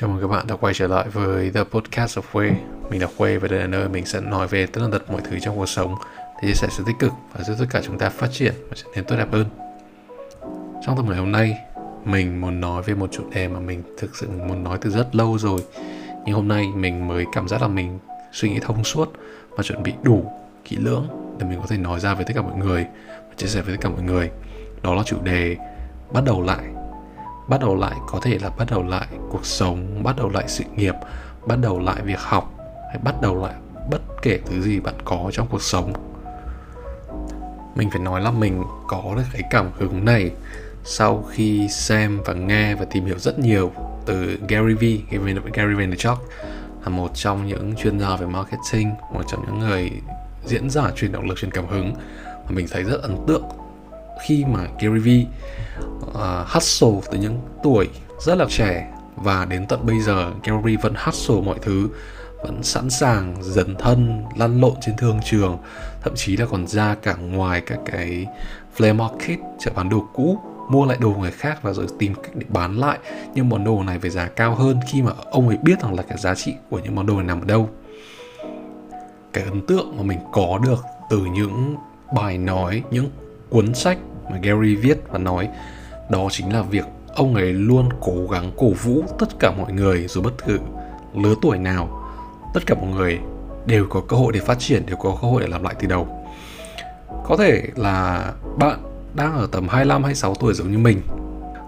Chào mừng các bạn đã quay trở lại với The Podcast of Huê Mình là Huê và đây là nơi mình sẽ nói về tất tật mọi thứ trong cuộc sống. Để chia sẻ sự tích cực và giúp tất cả chúng ta phát triển và trở nên tốt đẹp hơn. Trong tập ngày hôm nay, mình muốn nói về một chủ đề mà mình thực sự muốn nói từ rất lâu rồi. Nhưng hôm nay mình mới cảm giác là mình suy nghĩ thông suốt và chuẩn bị đủ kỹ lưỡng để mình có thể nói ra với tất cả mọi người và chia sẻ với tất cả mọi người. Đó là chủ đề bắt đầu lại bắt đầu lại có thể là bắt đầu lại cuộc sống bắt đầu lại sự nghiệp bắt đầu lại việc học hay bắt đầu lại bất kể thứ gì bạn có trong cuộc sống mình phải nói là mình có được cái cảm hứng này sau khi xem và nghe và tìm hiểu rất nhiều từ Gary V. Gary Vaynerchuk là một trong những chuyên gia về marketing, một trong những người diễn giả truyền động lực truyền cảm hứng mà mình thấy rất ấn tượng khi mà Gary V uh, ờ, hustle từ những tuổi rất là trẻ và đến tận bây giờ Gary vẫn hustle mọi thứ vẫn sẵn sàng dần thân lăn lộn trên thương trường thậm chí là còn ra cả ngoài các cái flea market chợ bán đồ cũ mua lại đồ người khác và rồi tìm cách để bán lại. Những món đồ này với giá cao hơn khi mà ông ấy biết rằng là cái giá trị của những món đồ này nằm ở đâu. Cái ấn tượng mà mình có được từ những bài nói những cuốn sách mà Gary viết và nói đó chính là việc ông ấy luôn cố gắng cổ vũ tất cả mọi người dù bất cứ lứa tuổi nào. Tất cả mọi người đều có cơ hội để phát triển đều có cơ hội để làm lại từ đầu. Có thể là bạn đang ở tầm 25 26 tuổi giống như mình.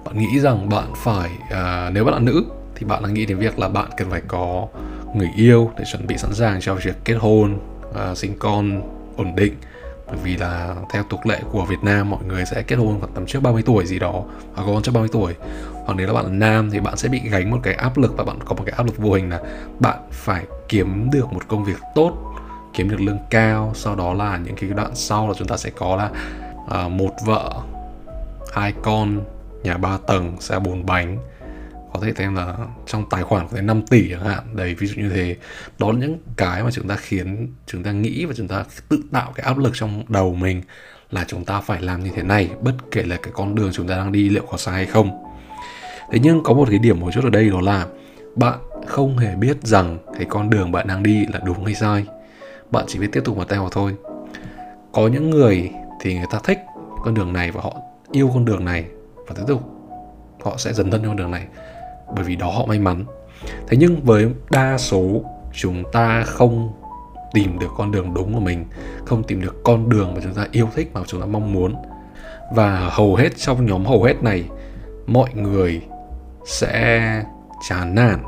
Bạn nghĩ rằng bạn phải uh, nếu bạn là nữ thì bạn đang nghĩ đến việc là bạn cần phải có người yêu để chuẩn bị sẵn sàng cho việc kết hôn uh, sinh con ổn định bởi vì là theo tục lệ của Việt Nam mọi người sẽ kết hôn khoảng tầm trước 30 tuổi gì đó hoặc có con trước 30 tuổi. Hoặc nếu là bạn là nam thì bạn sẽ bị gánh một cái áp lực và bạn có một cái áp lực vô hình là bạn phải kiếm được một công việc tốt kiếm được lương cao. Sau đó là những cái đoạn sau là chúng ta sẽ có là uh, một vợ hai con nhà ba tầng xe bốn bánh có thể thêm là trong tài khoản có thể 5 tỷ chẳng hạn. Đấy, ví dụ như thế. Đó là những cái mà chúng ta khiến, chúng ta nghĩ và chúng ta tự tạo cái áp lực trong đầu mình là chúng ta phải làm như thế này, bất kể là cái con đường chúng ta đang đi, liệu có sai hay không. Thế nhưng có một cái điểm một chút ở đây đó là bạn không hề biết rằng cái con đường bạn đang đi là đúng hay sai. Bạn chỉ biết tiếp tục mà theo thôi. Có những người thì người ta thích con đường này và họ yêu con đường này và tiếp tục họ sẽ dần thân con đường này bởi vì đó họ may mắn. Thế nhưng với đa số chúng ta không tìm được con đường đúng của mình, không tìm được con đường mà chúng ta yêu thích mà chúng ta mong muốn. Và hầu hết trong nhóm hầu hết này, mọi người sẽ chán nản,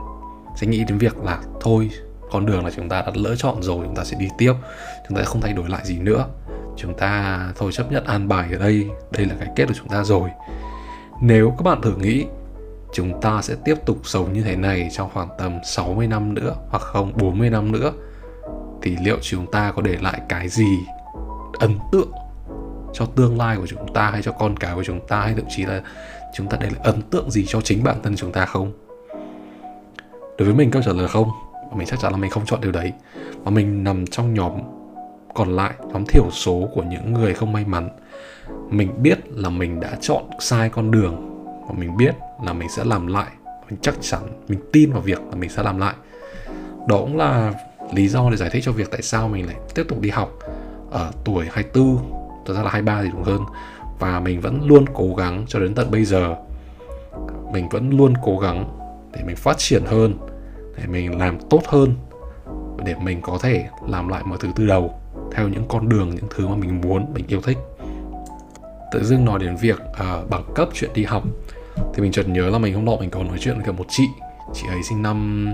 sẽ nghĩ đến việc là thôi, con đường là chúng ta đã lỡ chọn rồi, chúng ta sẽ đi tiếp, chúng ta sẽ không thay đổi lại gì nữa. Chúng ta thôi chấp nhận an bài ở đây đây là cái kết của chúng ta rồi. Nếu các bạn thử nghĩ chúng ta sẽ tiếp tục sống như thế này trong khoảng tầm 60 năm nữa hoặc không 40 năm nữa. Thì liệu chúng ta có để lại cái gì ấn tượng cho tương lai của chúng ta hay cho con cái của chúng ta hay thậm chí là chúng ta để lại ấn tượng gì cho chính bản thân chúng ta không? Đối với mình câu trả lời là không. Và mình chắc chắn là mình không chọn điều đấy. Và mình nằm trong nhóm còn lại, nhóm thiểu số của những người không may mắn. Mình biết là mình đã chọn sai con đường. Và mình biết là mình sẽ làm lại. Mình chắc chắn mình tin vào việc là mình sẽ làm lại. Đó cũng là lý do để giải thích cho việc tại sao mình lại tiếp tục đi học ở tuổi 24 thật ra là 23 thì đúng hơn. Và mình vẫn luôn cố gắng cho đến tận bây giờ. Mình vẫn luôn cố gắng để mình phát triển hơn để mình làm tốt hơn để mình có thể làm lại mọi thứ từ đầu theo những con đường những thứ mà mình muốn mình yêu thích. Tự dưng nói đến việc uh, bằng cấp chuyện đi học thì mình chợt nhớ là mình hôm nọ mình có nói chuyện với cả một chị chị ấy sinh năm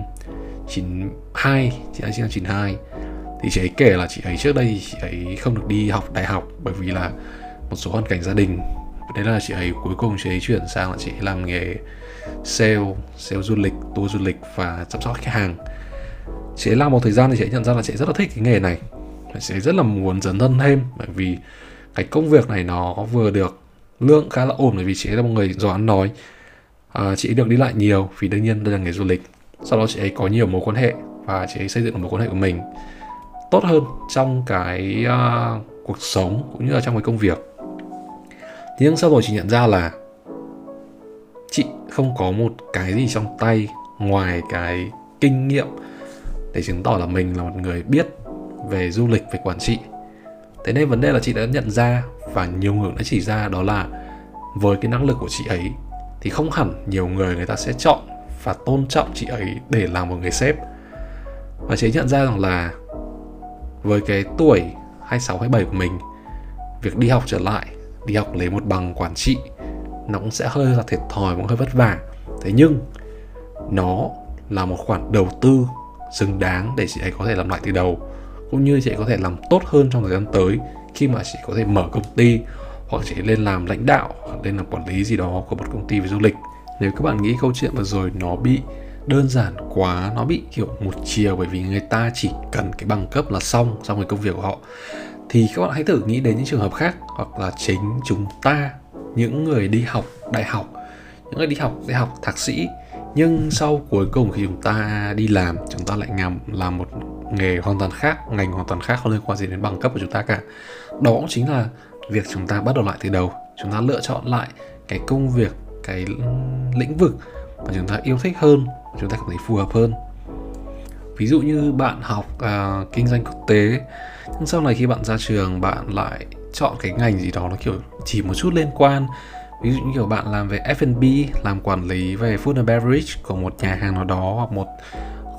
92 chị ấy sinh năm 92 thì chị ấy kể là chị ấy trước đây chị ấy không được đi học đại học bởi vì là một số hoàn cảnh gia đình đấy là chị ấy cuối cùng chị ấy chuyển sang là chị ấy làm nghề sale sale du lịch tour du lịch và chăm sóc khách hàng chị ấy làm một thời gian thì chị ấy nhận ra là chị ấy rất là thích cái nghề này chị ấy rất là muốn dấn thân thêm bởi vì cái công việc này nó vừa được lượng khá là ổn bởi vì chị ấy là một người giỏi ăn nói. À, chị ấy được đi lại nhiều vì đương nhiên đây là nghề du lịch. Sau đó chị ấy có nhiều mối quan hệ và chị ấy xây dựng một mối quan hệ của mình. Tốt hơn trong cái uh, cuộc sống cũng như là trong cái công việc. Nhưng sau rồi chị nhận ra là chị không có một cái gì trong tay ngoài cái kinh nghiệm để chứng tỏ là mình là một người biết về du lịch về quản trị. Thế nên vấn đề là chị đã nhận ra và nhiều người đã chỉ ra đó là với cái năng lực của chị ấy thì không hẳn nhiều người người ta sẽ chọn và tôn trọng chị ấy để làm một người sếp. Và chị nhận ra rằng là với cái tuổi 26 27 của mình, việc đi học trở lại, đi học lấy một bằng quản trị nó cũng sẽ hơi là thiệt thòi, cũng hơi vất vả. Thế nhưng nó là một khoản đầu tư xứng đáng để chị ấy có thể làm lại từ đầu, cũng như chị ấy có thể làm tốt hơn trong thời gian tới khi mà chị có thể mở công ty hoặc chị lên làm lãnh đạo, hoặc lên làm quản lý gì đó của một công ty về du lịch. Nếu các bạn nghĩ câu chuyện vừa rồi nó bị đơn giản quá, nó bị kiểu một chiều bởi vì người ta chỉ cần cái bằng cấp là xong trong cái công việc của họ, thì các bạn hãy thử nghĩ đến những trường hợp khác. Hoặc là chính chúng ta, những người đi học đại học, những người đi học đại học thạc sĩ nhưng sau cuối cùng khi chúng ta đi làm chúng ta lại làm làm một nghề hoàn toàn khác ngành hoàn toàn khác không liên quan gì đến bằng cấp của chúng ta cả. Đó chính là việc chúng ta bắt đầu lại từ đầu. Chúng ta lựa chọn lại cái công việc cái lĩnh vực mà chúng ta yêu thích hơn chúng ta cảm thấy phù hợp hơn. Ví dụ như bạn học uh, kinh doanh quốc tế nhưng sau này khi bạn ra trường bạn lại chọn cái ngành gì đó nó kiểu chỉ một chút liên quan ví dụ như kiểu bạn làm về F&B làm quản lý về food and beverage của một nhà hàng nào đó hoặc một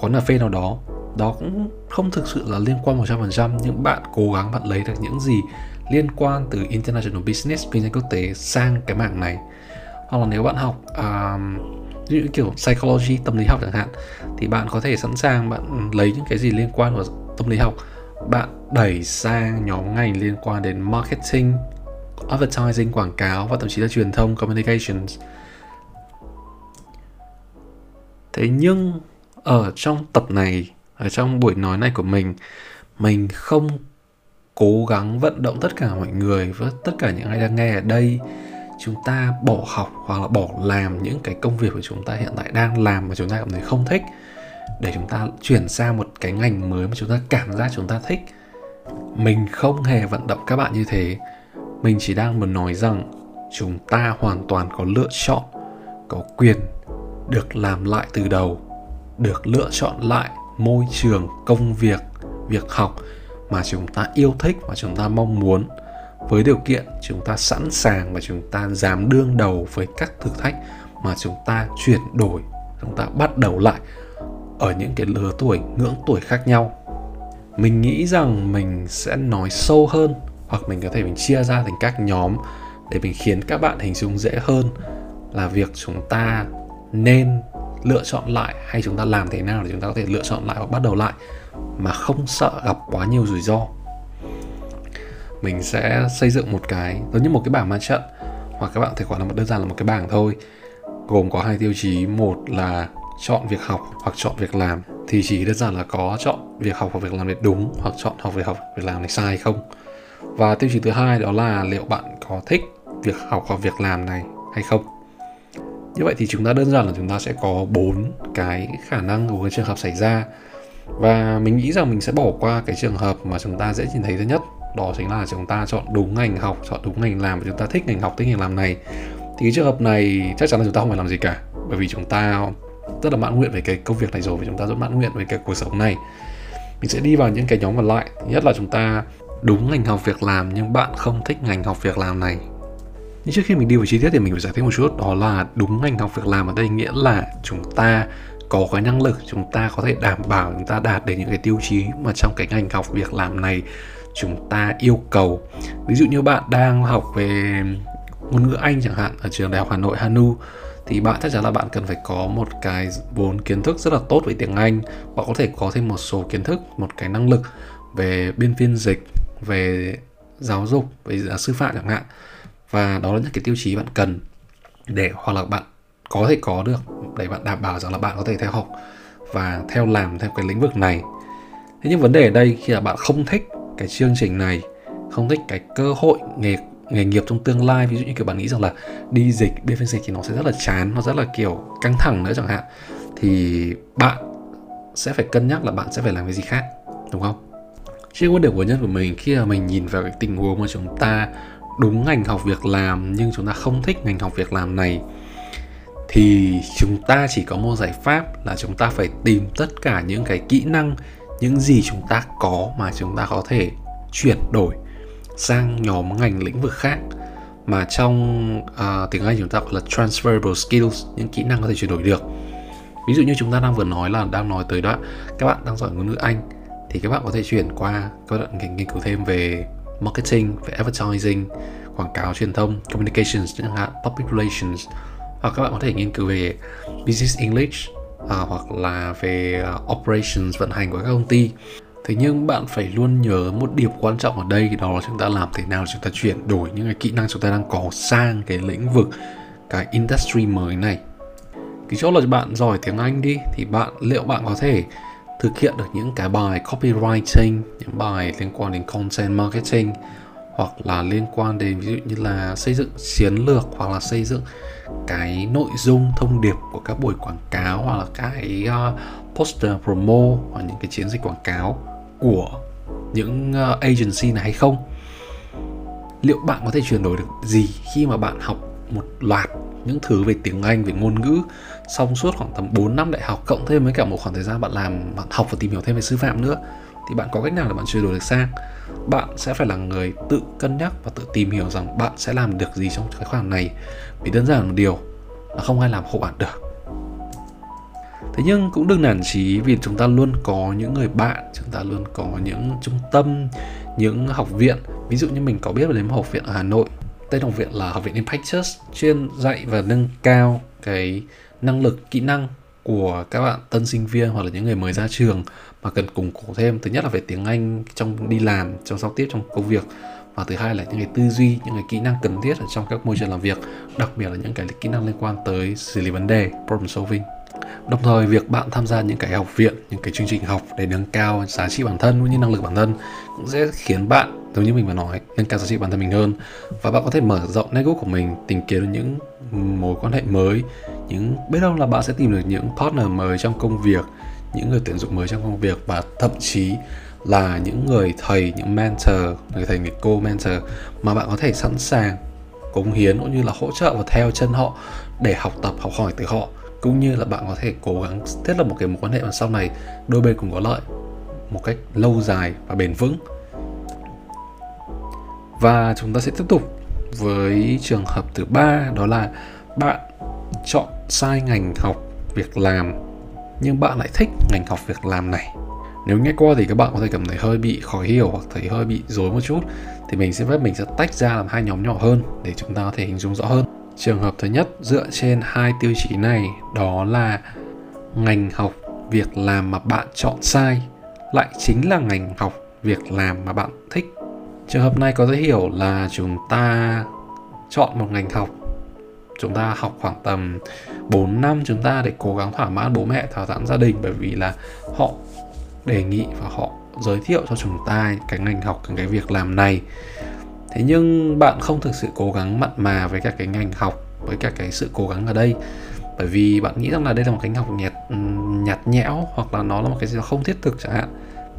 quán cà phê nào đó đó cũng không thực sự là liên quan 100% nhưng bạn cố gắng bạn lấy được những gì liên quan từ international business kinh doanh quốc tế sang cái mảng này. Hoặc là nếu bạn học um, ví dụ kiểu psychology tâm lý học chẳng hạn thì bạn có thể sẵn sàng bạn lấy những cái gì liên quan vào tâm lý học. Bạn đẩy sang nhóm ngành liên quan đến marketing advertising, quảng cáo và thậm chí là truyền thông, communications. Thế nhưng ở trong tập này, ở trong buổi nói này của mình mình không cố gắng vận động tất cả mọi người với tất cả những ai đang nghe ở đây. Chúng ta bỏ học hoặc là bỏ làm những cái công việc của chúng ta hiện tại đang làm mà chúng ta cảm thấy không thích, để chúng ta chuyển sang một cái ngành mới mà chúng ta cảm giác chúng ta thích. Mình không hề vận động các bạn như thế mình chỉ đang muốn nói rằng chúng ta hoàn toàn có lựa chọn, có quyền được làm lại từ đầu, được lựa chọn lại môi trường, công việc việc học mà chúng ta yêu thích và chúng ta mong muốn. Với điều kiện chúng ta sẵn sàng và chúng ta dám đương đầu với các thử thách mà chúng ta chuyển đổi, chúng ta bắt đầu lại ở những cái lứa tuổi, ngưỡng tuổi khác nhau. Mình nghĩ rằng mình sẽ nói sâu hơn hoặc mình có thể mình chia ra thành các nhóm để mình khiến các bạn hình dung dễ hơn là việc chúng ta nên lựa chọn lại hay chúng ta làm thế nào để chúng ta có thể lựa chọn lại hoặc bắt đầu lại mà không sợ gặp quá nhiều rủi ro. Mình sẽ xây dựng một cái giống như một cái bảng ma trận, hoặc các bạn thể gọi là một đơn giản là một cái bảng thôi. Gồm có hai tiêu chí, một là chọn việc học hoặc chọn việc làm, thì chỉ đơn giản là có chọn việc học hoặc việc làm này đúng, hoặc chọn học việc học việc làm này sai hay không? Và tiêu chí thứ hai đó là liệu bạn có thích việc học hoặc việc làm này hay không? Như vậy thì chúng ta đơn giản là chúng ta sẽ có bốn cái khả năng của cái trường hợp xảy ra. Và mình nghĩ rằng mình sẽ bỏ qua cái trường hợp mà chúng ta dễ nhìn thấy thứ nhất. Đó chính là chúng ta chọn đúng ngành học, chọn đúng ngành làm và chúng ta thích ngành học, thích ngành làm này. Thì cái trường hợp này chắc chắn là chúng ta không phải làm gì cả, bởi vì chúng ta rất là mãn nguyện về cái công việc này rồi và chúng ta rất mãn nguyện về cái cuộc sống này. Mình sẽ đi vào những cái nhóm còn lại. Nhất là chúng ta đúng ngành học việc làm nhưng bạn không thích ngành học việc làm này. Nhưng trước khi mình đi vào chi tiết thì mình phải giải thích một chút, đó là đúng ngành học việc làm ở đây nghĩa là chúng ta có cái năng lực, chúng ta có thể đảm bảo chúng ta đạt đến những cái tiêu chí mà trong cái ngành học việc làm này chúng ta yêu cầu. Ví dụ như bạn đang học về ngôn ngữ Anh chẳng hạn ở trường Đại học Hà Nội, Hanu, thì bạn chắc chắn là bạn cần phải có một cái vốn kiến thức rất là tốt về tiếng Anh. Bạn có thể có thêm một số kiến thức, một cái năng lực về biên phiên dịch về giáo dục, về sư phạm chẳng hạn. Và đó là những cái tiêu chí bạn cần để hoặc là bạn có thể có được, để bạn đảm bảo rằng là bạn có thể theo học và theo làm theo cái lĩnh vực này. Thế nhưng vấn đề ở đây khi là bạn không thích cái chương trình này, không thích cái cơ hội nghề nghề nghiệp trong tương lai, ví dụ như kiểu bạn nghĩ rằng là đi dịch biên phiên dịch thì nó sẽ rất là chán, nó rất là kiểu căng thẳng nữa chẳng hạn, thì bạn sẽ phải cân nhắc là bạn sẽ phải làm cái gì khác, đúng không? Trên quan điểm của nhân của mình khi mà mình nhìn vào cái tình huống mà chúng ta đúng ngành học việc làm nhưng chúng ta không thích ngành học việc làm này thì chúng ta chỉ có một giải pháp là chúng ta phải tìm tất cả những cái kỹ năng những gì chúng ta có mà chúng ta có thể chuyển đổi sang nhóm ngành lĩnh vực khác. Mà trong uh, tiếng Anh chúng ta gọi là transferable skills những kỹ năng có thể chuyển đổi được. Ví dụ như chúng ta đang vừa nói là đang nói tới đó các bạn đang giỏi ngôn ngữ Anh thì các bạn có thể chuyển qua các bạn nghiên, nghiên cứu thêm về marketing về advertising quảng cáo truyền thông communications chẳng hạn public relations. Hoặc các bạn có thể nghiên cứu về business English à, hoặc là về à, operations vận hành của các công ty. Thế nhưng bạn phải luôn nhớ một điểm quan trọng ở đây đó là chúng ta làm thế nào chúng ta chuyển đổi những cái kỹ năng chúng ta đang có sang cái lĩnh vực cái industry mới này. Cái chỗ là bạn giỏi tiếng Anh đi thì bạn liệu bạn có thể thực hiện được những cái bài copywriting những bài liên quan đến content marketing hoặc là liên quan đến ví dụ như là xây dựng chiến lược hoặc là xây dựng cái nội dung thông điệp của các buổi quảng cáo hoặc là cái uh, poster promo hoặc những cái chiến dịch quảng cáo của những uh, agency này hay không. Liệu bạn có thể chuyển đổi được gì khi mà bạn học một loạt những thứ về tiếng Anh về ngôn ngữ xong suốt khoảng tầm 4 năm đại học, cộng thêm với cả một khoảng thời gian bạn làm, bạn học và tìm hiểu thêm về sư phạm nữa, thì bạn có cách nào để bạn chuyển đổi được sang? Bạn sẽ phải là người tự cân nhắc và tự tìm hiểu rằng bạn sẽ làm được gì trong cái khoảng này. Vì đơn giản một điều là không ai làm hộ bạn được. Thế nhưng cũng đừng nản chí vì chúng ta luôn có những người bạn, chúng ta luôn có những trung tâm, những học viện. Ví dụ như mình có biết đến một học viện ở hà nội. Tên học viện là học viện Impactus chuyên dạy và nâng cao cái năng lực, kỹ năng của các bạn tân sinh viên hoặc là những người mới ra trường mà cần củng cố thêm. Thứ nhất là về tiếng Anh trong đi làm, trong giao tiếp, trong công việc. Và thứ hai là những cái tư duy, những cái kỹ năng cần thiết ở trong các môi trường làm việc, đặc biệt là những cái kỹ năng liên quan tới xử lý vấn đề, problem solving. Đồng thời, việc bạn tham gia những cái học viện, những cái chương trình học để nâng cao giá trị bản thân cũng như năng lực bản thân cũng sẽ khiến bạn giống như mình vừa nói, nâng cao giá trị bản thân mình hơn. Và bạn có thể mở rộng network của mình, tìm kiếm được những mối quan hệ mới, những, biết đâu là bạn sẽ tìm được những partner mới trong công việc, những người tuyển dụng mới trong công việc và thậm chí là những người thầy, những mentor, người thầy người cô mentor mà bạn có thể sẵn sàng cống hiến cũng như là hỗ trợ và theo chân họ để học tập, học hỏi từ họ. Cũng như là bạn có thể cố gắng thiết lập một cái mối quan hệ mà sau này đôi bên cùng có lợi một cách lâu dài và bền vững và chúng ta sẽ tiếp tục với trường hợp thứ ba, đó là bạn chọn sai ngành học việc làm, nhưng bạn lại thích ngành học việc làm này. Nếu nghe qua thì các bạn có thể cảm thấy hơi bị khó hiểu hoặc thấy hơi bị rối một chút, thì mình sẽ phép mình sẽ tách ra làm hai nhóm nhỏ hơn để chúng ta có thể hình dung rõ hơn. Trường hợp thứ nhất dựa trên hai tiêu chí này, đó là ngành học việc làm mà bạn chọn sai lại chính là ngành học việc làm mà bạn thích trường hợp này có thể hiểu là chúng ta chọn một ngành học. Chúng ta học khoảng tầm 4 năm chúng ta để cố gắng thỏa mãn bố mẹ, thỏa mãn gia đình, bởi vì là họ đề nghị và họ giới thiệu cho chúng ta cái ngành học, cái việc làm này. Thế nhưng bạn không thực sự cố gắng mặn mà với các cái ngành học, với các cái sự cố gắng ở đây. Bởi vì bạn nghĩ rằng là đây là một cái học nhạt nhạt nhẽo hoặc là nó là một cái gì đó không thiết thực chẳng hạn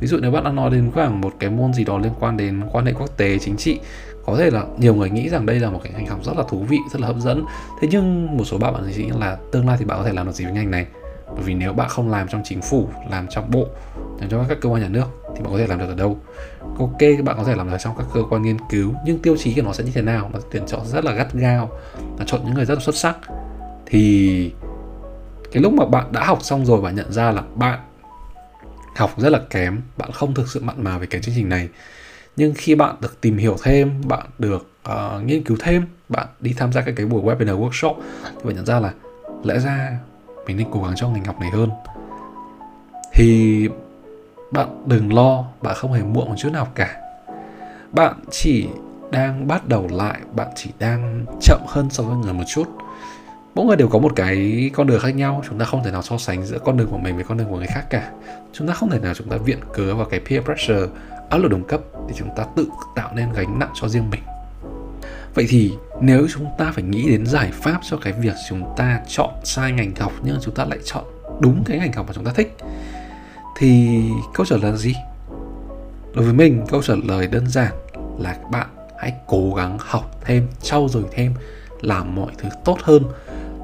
ví dụ nếu bạn đang nói đến khoảng một cái môn gì đó liên quan đến quan hệ quốc tế, chính trị, có thể là nhiều người nghĩ rằng đây là một cái ngành học rất là thú vị, rất là hấp dẫn. Thế nhưng một số bạn bạn nghĩ là tương lai thì bạn có thể làm được gì với ngành này? Bởi vì nếu bạn không làm trong chính phủ, làm trong bộ, làm trong các cơ quan nhà nước thì bạn có thể làm được ở đâu? Ok, bạn có thể làm được trong các cơ quan nghiên cứu, nhưng tiêu chí của nó sẽ như thế nào? Nó tuyển chọn rất là gắt gao, nó chọn những người rất là xuất sắc. Thì cái lúc mà bạn đã học xong rồi và nhận ra là bạn học rất là kém bạn không thực sự mặn mà về cái chương trình này. Nhưng khi bạn được tìm hiểu thêm bạn được uh, nghiên cứu thêm bạn đi tham gia các cái buổi webinar workshop thì bạn nhận ra là lẽ ra mình nên cố gắng cho ngành học này hơn. Thì bạn đừng lo bạn không hề muộn một chút nào cả. Bạn chỉ đang bắt đầu lại bạn chỉ đang chậm hơn so với người một chút mỗi người đều có một cái con đường khác nhau. Chúng ta không thể nào so sánh giữa con đường của mình với con đường của người khác cả. Chúng ta không thể nào chúng ta viện cớ vào cái peer pressure áp lực đồng cấp để chúng ta tự tạo nên gánh nặng cho riêng mình. Vậy thì nếu chúng ta phải nghĩ đến giải pháp cho cái việc chúng ta chọn sai ngành học nhưng chúng ta lại chọn đúng cái ngành học mà chúng ta thích, thì câu trả lời là gì? Đối với mình, câu trả lời đơn giản là bạn hãy cố gắng học thêm, trau dồi thêm, làm mọi thứ tốt hơn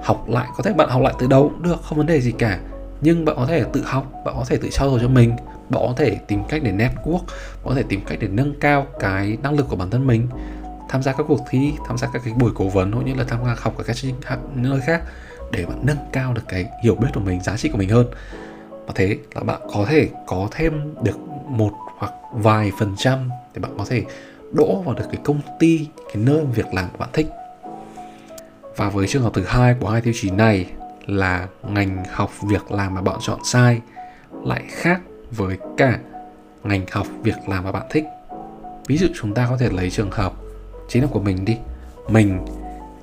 học lại, có thể bạn học lại từ đâu cũng được, không vấn đề gì cả. Nhưng bạn có thể tự học, bạn có thể tự trau dồi cho mình. Bạn có thể tìm cách để network, bạn có thể tìm cách để nâng cao cái năng lực của bản thân mình. Tham gia các cuộc thi, tham gia các cái buổi cố vấn cũng như là tham gia học ở các nơi khác để bạn nâng cao được cái hiểu biết của mình, giá trị của mình hơn. Và thế là bạn có thể có thêm được một hoặc vài phần trăm để bạn có thể đỗ vào được cái công ty, cái nơi việc làm của bạn thích và với trường hợp thứ hai của hai tiêu chí này là ngành học việc làm mà bạn chọn sai lại khác với cả ngành học việc làm mà bạn thích. Ví dụ chúng ta có thể lấy trường hợp chính là của mình đi. Mình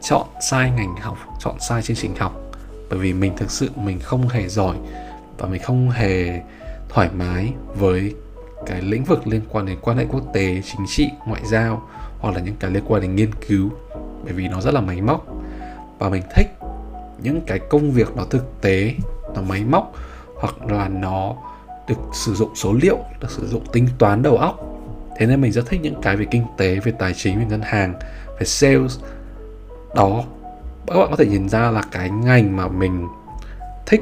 chọn sai ngành học, chọn sai chương trình học bởi vì mình thực sự mình không hề giỏi và mình không hề thoải mái với cái lĩnh vực liên quan đến quan hệ quốc tế, chính trị, ngoại giao hoặc là những cái liên quan đến nghiên cứu bởi vì nó rất là máy móc và mình thích những cái công việc nó thực tế, nó máy móc, hoặc là nó được sử dụng số liệu, được sử dụng tính toán đầu óc. Thế nên mình rất thích những cái về kinh tế, về tài chính, về ngân hàng, về sales. Đó, các bạn có thể nhìn ra là cái ngành mà mình thích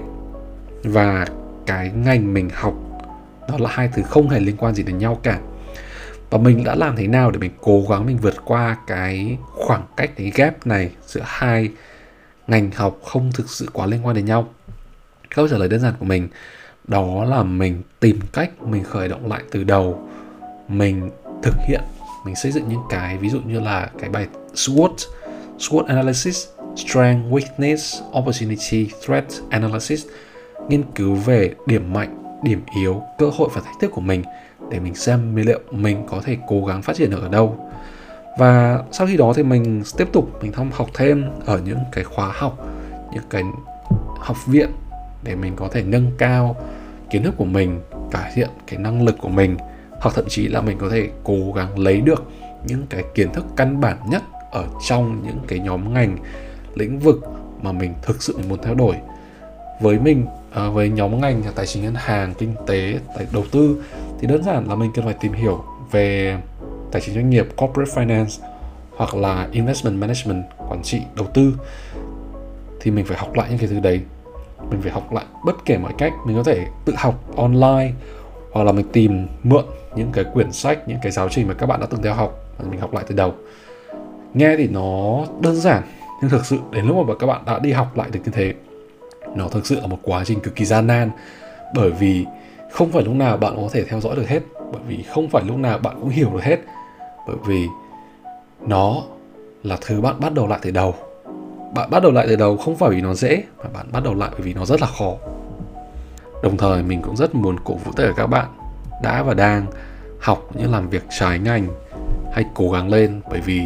và cái ngành mình học đó là hai thứ không hề liên quan gì đến nhau cả và mình đã làm thế nào để mình cố gắng mình vượt qua cái khoảng cách, cái gap này giữa hai ngành học không thực sự quá liên quan đến nhau? Câu trả lời đơn giản của mình đó là mình tìm cách mình khởi động lại từ đầu. Mình thực hiện, mình xây dựng những cái ví dụ như là cái bài SWOT SWOT analysis, strength, weakness, opportunity, threat analysis, nghiên cứu về điểm mạnh, điểm yếu, cơ hội và thách thức của mình để mình xem liệu mình có thể cố gắng phát triển ở đâu. Và sau khi đó thì mình tiếp tục, mình tham học thêm ở những cái khóa học, những cái học viện để mình có thể nâng cao kiến thức của mình, cải thiện cái năng lực của mình, hoặc thậm chí là mình có thể cố gắng lấy được những cái kiến thức căn bản nhất ở trong những cái nhóm ngành, lĩnh vực mà mình thực sự muốn theo đuổi. Với mình à, với nhóm ngành là tài chính ngân hàng, kinh tế, tài đầu tư thì đơn giản là mình cần phải tìm hiểu về tài chính doanh nghiệp, corporate finance hoặc là investment management, quản trị, đầu tư. Thì mình phải học lại những cái thứ đấy. Mình phải học lại bất kể mọi cách. Mình có thể tự học online hoặc là mình tìm mượn những cái quyển sách, những cái giáo trình mà các bạn đã từng theo học và mình học lại từ đầu. Nghe thì nó đơn giản, nhưng thực sự đến lúc mà các bạn đã đi học lại được như thế, nó thực sự là một quá trình cực kỳ gian nan. Bởi vì không phải lúc nào bạn có thể theo dõi được hết, bởi vì không phải lúc nào bạn cũng hiểu được hết. Bởi vì nó là thứ bạn bắt đầu lại từ đầu. Bạn bắt đầu lại từ đầu không phải vì nó dễ, mà bạn bắt đầu lại bởi vì nó rất là khó. Đồng thời, mình cũng rất muốn cổ vũ tất cả các bạn đã và đang học những làm việc trái ngành. Hay cố gắng lên, bởi vì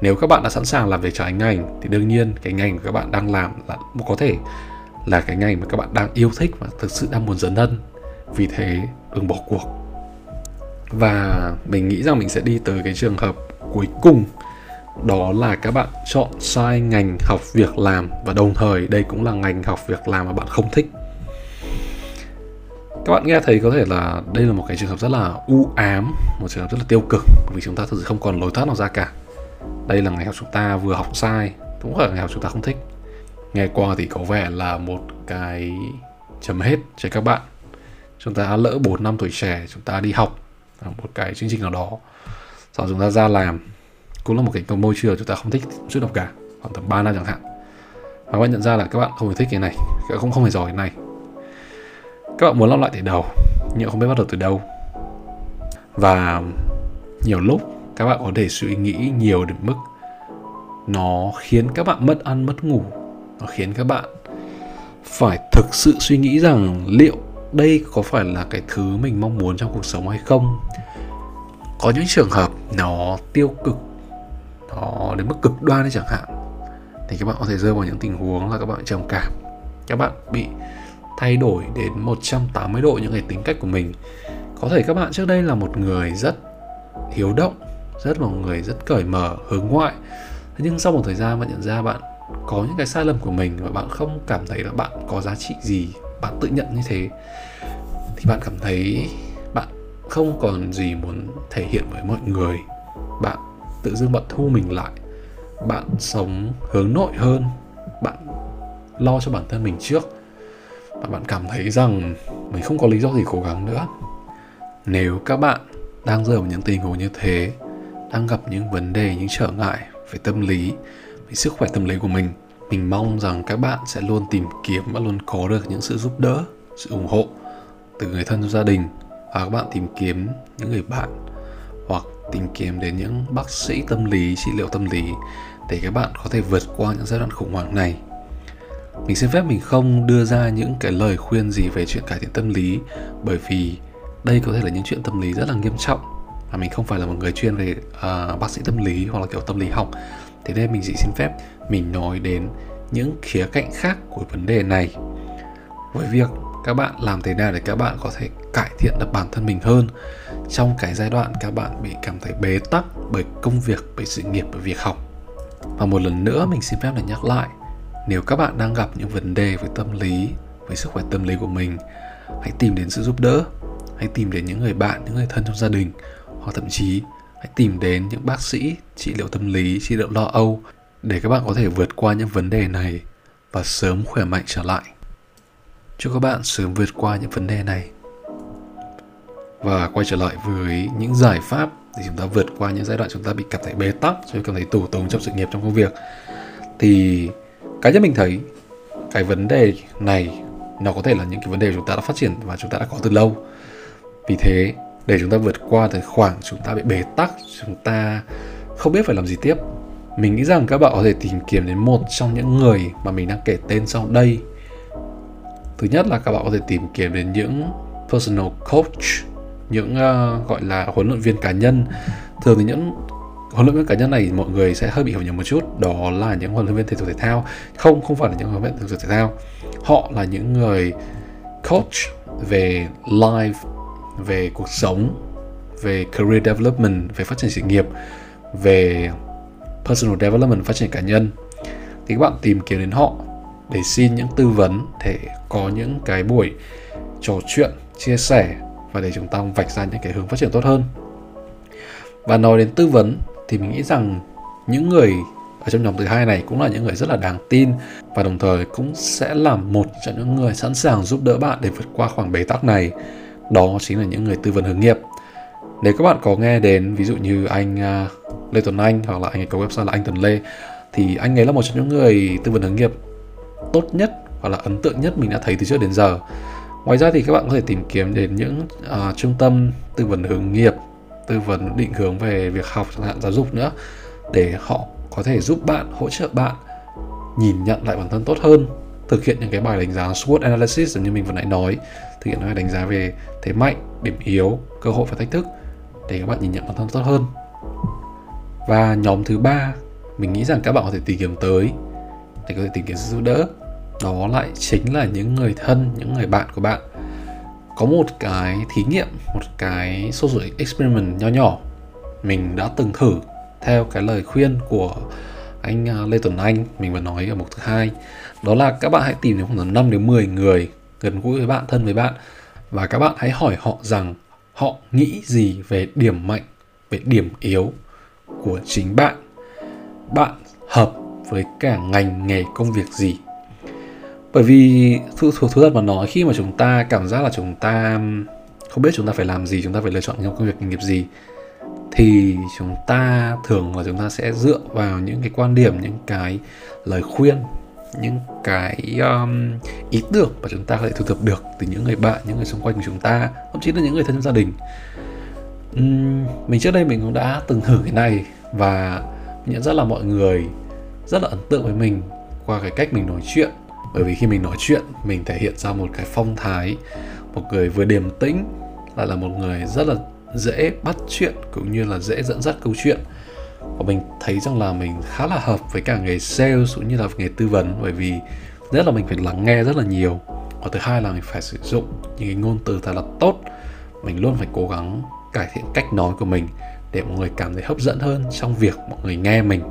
nếu các bạn đã sẵn sàng làm việc trái ngành, thì đương nhiên cái ngành của các bạn đang làm là có thể là cái ngành mà các bạn đang yêu thích và thực sự đang muốn dấn thân vì thế đừng bỏ cuộc. Và mình nghĩ rằng mình sẽ đi tới cái trường hợp cuối cùng, đó là các bạn chọn sai ngành học việc làm và đồng thời đây cũng là ngành học việc làm mà bạn không thích. Các bạn nghe thấy có thể là đây là một cái trường hợp rất là u ám, một trường hợp rất là tiêu cực vì chúng ta thực sự không còn lối thoát nào ra cả. Đây là ngành học chúng ta vừa học sai, cũng là ngành học chúng ta không thích. Nghe qua thì có vẻ là một cái chấm hết cho các bạn chúng ta lỡ 4 năm tuổi trẻ, chúng ta đi học ở một cái chương trình nào đó. Sau chúng ta ra làm, cũng là một cái môi trường chúng ta không thích chút nào cả, khoảng tầm 3 năm chẳng hạn. Và các bạn nhận ra là các bạn không hề thích cái này, các bạn không không hề giỏi cái này. Các bạn muốn làm lại từ đầu, nhưng không biết bắt đầu từ đâu. Và nhiều lúc các bạn có thể suy nghĩ nhiều đến mức nó khiến các bạn mất ăn, mất ngủ. Nó khiến các bạn phải thực sự suy nghĩ rằng liệu đây có phải là cái thứ mình mong muốn trong cuộc sống hay không? Có những trường hợp nó tiêu cực, nó đến mức cực đoan đấy chẳng hạn. Thì các bạn có thể rơi vào những tình huống là các bạn trầm cảm. Các bạn bị thay đổi đến 180 độ những cái tính cách của mình. Có thể các bạn trước đây là một người rất hiếu động, rất là một người rất cởi mở, hướng ngoại. Thế nhưng sau một thời gian bạn nhận ra bạn có những cái sai lầm của mình và bạn không cảm thấy là bạn có giá trị gì bạn tự nhận như thế, thì bạn cảm thấy bạn không còn gì muốn thể hiện với mọi người. Bạn tự dưng bạn thu mình lại, bạn sống hướng nội hơn, bạn lo cho bản thân mình trước. Và bạn cảm thấy rằng mình không có lý do gì cố gắng nữa. Nếu các bạn đang rơi vào những tình huống như thế, đang gặp những vấn đề, những trở ngại về tâm lý, về sức khỏe tâm lý của mình mình mong rằng các bạn sẽ luôn tìm kiếm và luôn có được những sự giúp đỡ sự ủng hộ từ người thân trong gia đình và các bạn tìm kiếm những người bạn hoặc tìm kiếm đến những bác sĩ tâm lý trị liệu tâm lý để các bạn có thể vượt qua những giai đoạn khủng hoảng này. Mình xin phép mình không đưa ra những cái lời khuyên gì về chuyện cải thiện tâm lý bởi vì đây có thể là những chuyện tâm lý rất là nghiêm trọng và mình không phải là một người chuyên về uh, bác sĩ tâm lý hoặc là kiểu tâm lý học. Thế nên mình chỉ xin phép mình nói đến những khía cạnh khác của vấn đề này. Với việc các bạn làm thế nào để các bạn có thể cải thiện được bản thân mình hơn. Trong cái giai đoạn các bạn bị cảm thấy bế tắc bởi công việc, bởi sự nghiệp, bởi việc học. Và một lần nữa mình xin phép để nhắc lại, nếu các bạn đang gặp những vấn đề với tâm lý với sức khỏe tâm lý của mình, hãy tìm đến sự giúp đỡ. Hãy tìm đến những người bạn, những người thân trong gia đình, hoặc thậm chí hãy tìm đến những bác sĩ trị liệu tâm lý, trị liệu lo âu để các bạn có thể vượt qua những vấn đề này và sớm khỏe mạnh trở lại. Chúc các bạn sớm vượt qua những vấn đề này. Và quay trở lại với những giải pháp để chúng ta vượt qua những giai đoạn chúng ta bị cảm thấy bế tắc rồi cảm thấy tù túng trong sự nghiệp, trong công việc. Thì cá nhân mình thấy cái vấn đề này nó có thể là những cái vấn đề chúng ta đã phát triển và chúng ta đã có từ lâu. Vì thế, để chúng ta vượt qua thời khoảng chúng ta bị bế tắc, chúng ta không biết phải làm gì tiếp mình nghĩ rằng các bạn có thể tìm kiếm đến một trong những người mà mình đang kể tên sau đây. Thứ nhất là các bạn có thể tìm kiếm đến những personal coach những uh, gọi là huấn luyện viên cá nhân. Thường thì những huấn luyện viên cá nhân này mọi người sẽ hơi bị hiểu nhầm một chút. Đó là những huấn luyện viên thể dục thể thao. Không không phải là những huấn luyện viên thể dục thể thao. Họ là những người coach về life về cuộc sống về career development về phát triển sự nghiệp về personal development, phát triển cá nhân. Thì các bạn tìm kiếm đến họ để xin những tư vấn, để có những cái buổi trò chuyện, chia sẻ và để chúng ta vạch ra những cái hướng phát triển tốt hơn. Và nói đến tư vấn thì mình nghĩ rằng những người ở trong nhóm thứ hai này cũng là những người rất là đáng tin và đồng thời cũng sẽ là một trong những người sẵn sàng giúp đỡ bạn để vượt qua khoảng bế tắc này. Đó chính là những người tư vấn hướng nghiệp nếu các bạn có nghe đến ví dụ như anh uh, Lê Tuấn Anh hoặc là anh ấy có website là anh Tuấn Lê thì anh ấy là một trong những người tư vấn hướng nghiệp tốt nhất hoặc là ấn tượng nhất mình đã thấy từ trước đến giờ. Ngoài ra thì các bạn có thể tìm kiếm đến những uh, trung tâm tư vấn hướng nghiệp tư vấn định hướng về việc học chẳng hạn giáo dục nữa để họ có thể giúp bạn hỗ trợ bạn nhìn nhận lại bản thân tốt hơn thực hiện những cái bài đánh giá SWOT analysis như mình vừa nãy nói thực hiện bài đánh giá về thế mạnh điểm yếu cơ hội và thách thức để các bạn nhìn nhận bản thân tốt hơn. Và nhóm thứ ba, mình nghĩ rằng các bạn có thể tìm kiếm tới, để có thể tìm kiếm sự giúp đỡ. Đó lại chính là những người thân, những người bạn của bạn. Có một cái thí nghiệm, một cái social experiment nho nhỏ. Mình đã từng thử theo cái lời khuyên của anh à, Lê Tuấn Anh, mình vừa nói ở mục thứ hai. Đó là các bạn hãy tìm đến khoảng 5 đến 10 người gần gũi với bạn, thân với bạn. Và các bạn hãy hỏi họ rằng họ nghĩ gì về điểm mạnh, về điểm yếu của chính bạn? Bạn hợp với cả ngành nghề công việc gì? Bởi vì thu thu thú thật mà nói, khi mà chúng ta cảm giác là chúng ta không biết chúng ta phải làm gì, chúng ta phải lựa chọn trong công việc nghề nghiệp gì, thì chúng ta thường là chúng ta sẽ dựa vào những cái quan điểm, những cái lời khuyên những cái um, ý tưởng mà chúng ta có thể thu thập được từ những người bạn những người xung quanh của chúng ta thậm chí là những người thân trong gia đình. Um, mình trước đây mình cũng đã từng thử cái này và mình nhận ra là mọi người rất là ấn tượng với mình qua cái cách mình nói chuyện. Bởi vì khi mình nói chuyện mình thể hiện ra một cái phong thái một người vừa điềm tĩnh lại là một người rất là dễ bắt chuyện cũng như là dễ dẫn dắt câu chuyện và mình thấy rằng là mình khá là hợp với cả nghề sales cũng như là nghề tư vấn, bởi vì rất là mình phải lắng nghe rất là nhiều và thứ hai là mình phải sử dụng những cái ngôn từ thật là tốt. Mình luôn phải cố gắng cải thiện cách nói của mình để mọi người cảm thấy hấp dẫn hơn trong việc mọi người nghe mình.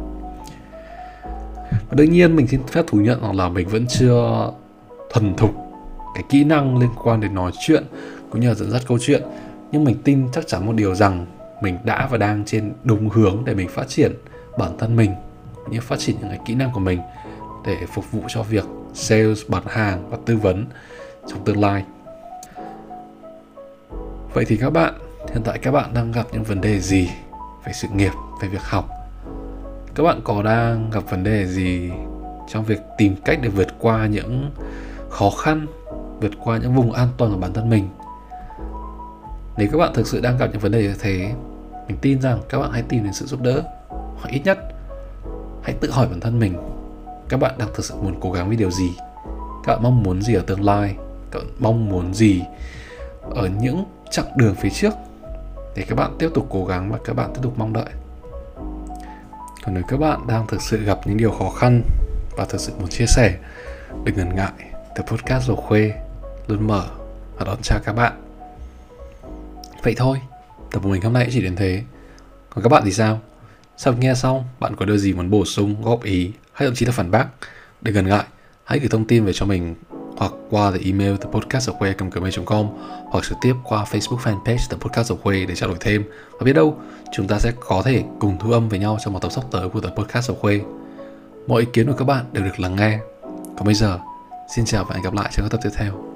Và đương nhiên mình xin phép thú nhận rằng là mình vẫn chưa thuần thục cái kỹ năng liên quan đến nói chuyện cũng như là dẫn dắt câu chuyện, nhưng mình tin chắc chắn một điều rằng mình đã và đang trên đúng hướng để mình phát triển bản thân mình như phát triển những cái kỹ năng của mình để phục vụ cho việc sales, bán hàng và tư vấn trong tương lai. Vậy thì các bạn, hiện tại các bạn đang gặp những vấn đề gì về sự nghiệp, về việc học? Các bạn có đang gặp vấn đề gì trong việc tìm cách để vượt qua những khó khăn, vượt qua những vùng an toàn của bản thân mình? Nếu các bạn thực sự đang gặp những vấn đề như thế, mình tin rằng các bạn hãy tìm đến sự giúp đỡ, hoặc ít nhất hãy tự hỏi bản thân mình các bạn đang thực sự muốn cố gắng với điều gì? Các bạn mong muốn gì ở tương lai? Các bạn mong muốn gì ở những chặng đường phía trước để các bạn tiếp tục cố gắng và các bạn tiếp tục mong đợi? Còn nếu các bạn đang thực sự gặp những điều khó khăn và thực sự muốn chia sẻ đừng ngần ngại. The Podcast Dầu Khuê luôn mở và đón chào các bạn. Vậy thôi tập của mình hôm nay chỉ đến thế. Còn các bạn thì sao? Sau khi nghe xong? Bạn có điều gì muốn bổ sung, góp ý? Hay thậm chí là phản bác? Để gần ngại, hãy gửi thông tin về cho mình hoặc qua the email the podcast of way com hoặc trực tiếp qua Facebook fanpage the podcast of quê để trao đổi thêm. Và biết đâu, chúng ta sẽ có thể cùng thu âm với nhau trong một tập sắp tới của the podcast of quê. mọi ý kiến của các bạn đều được lắng nghe. Còn bây giờ, xin chào và hẹn gặp lại trong các tập tiếp theo.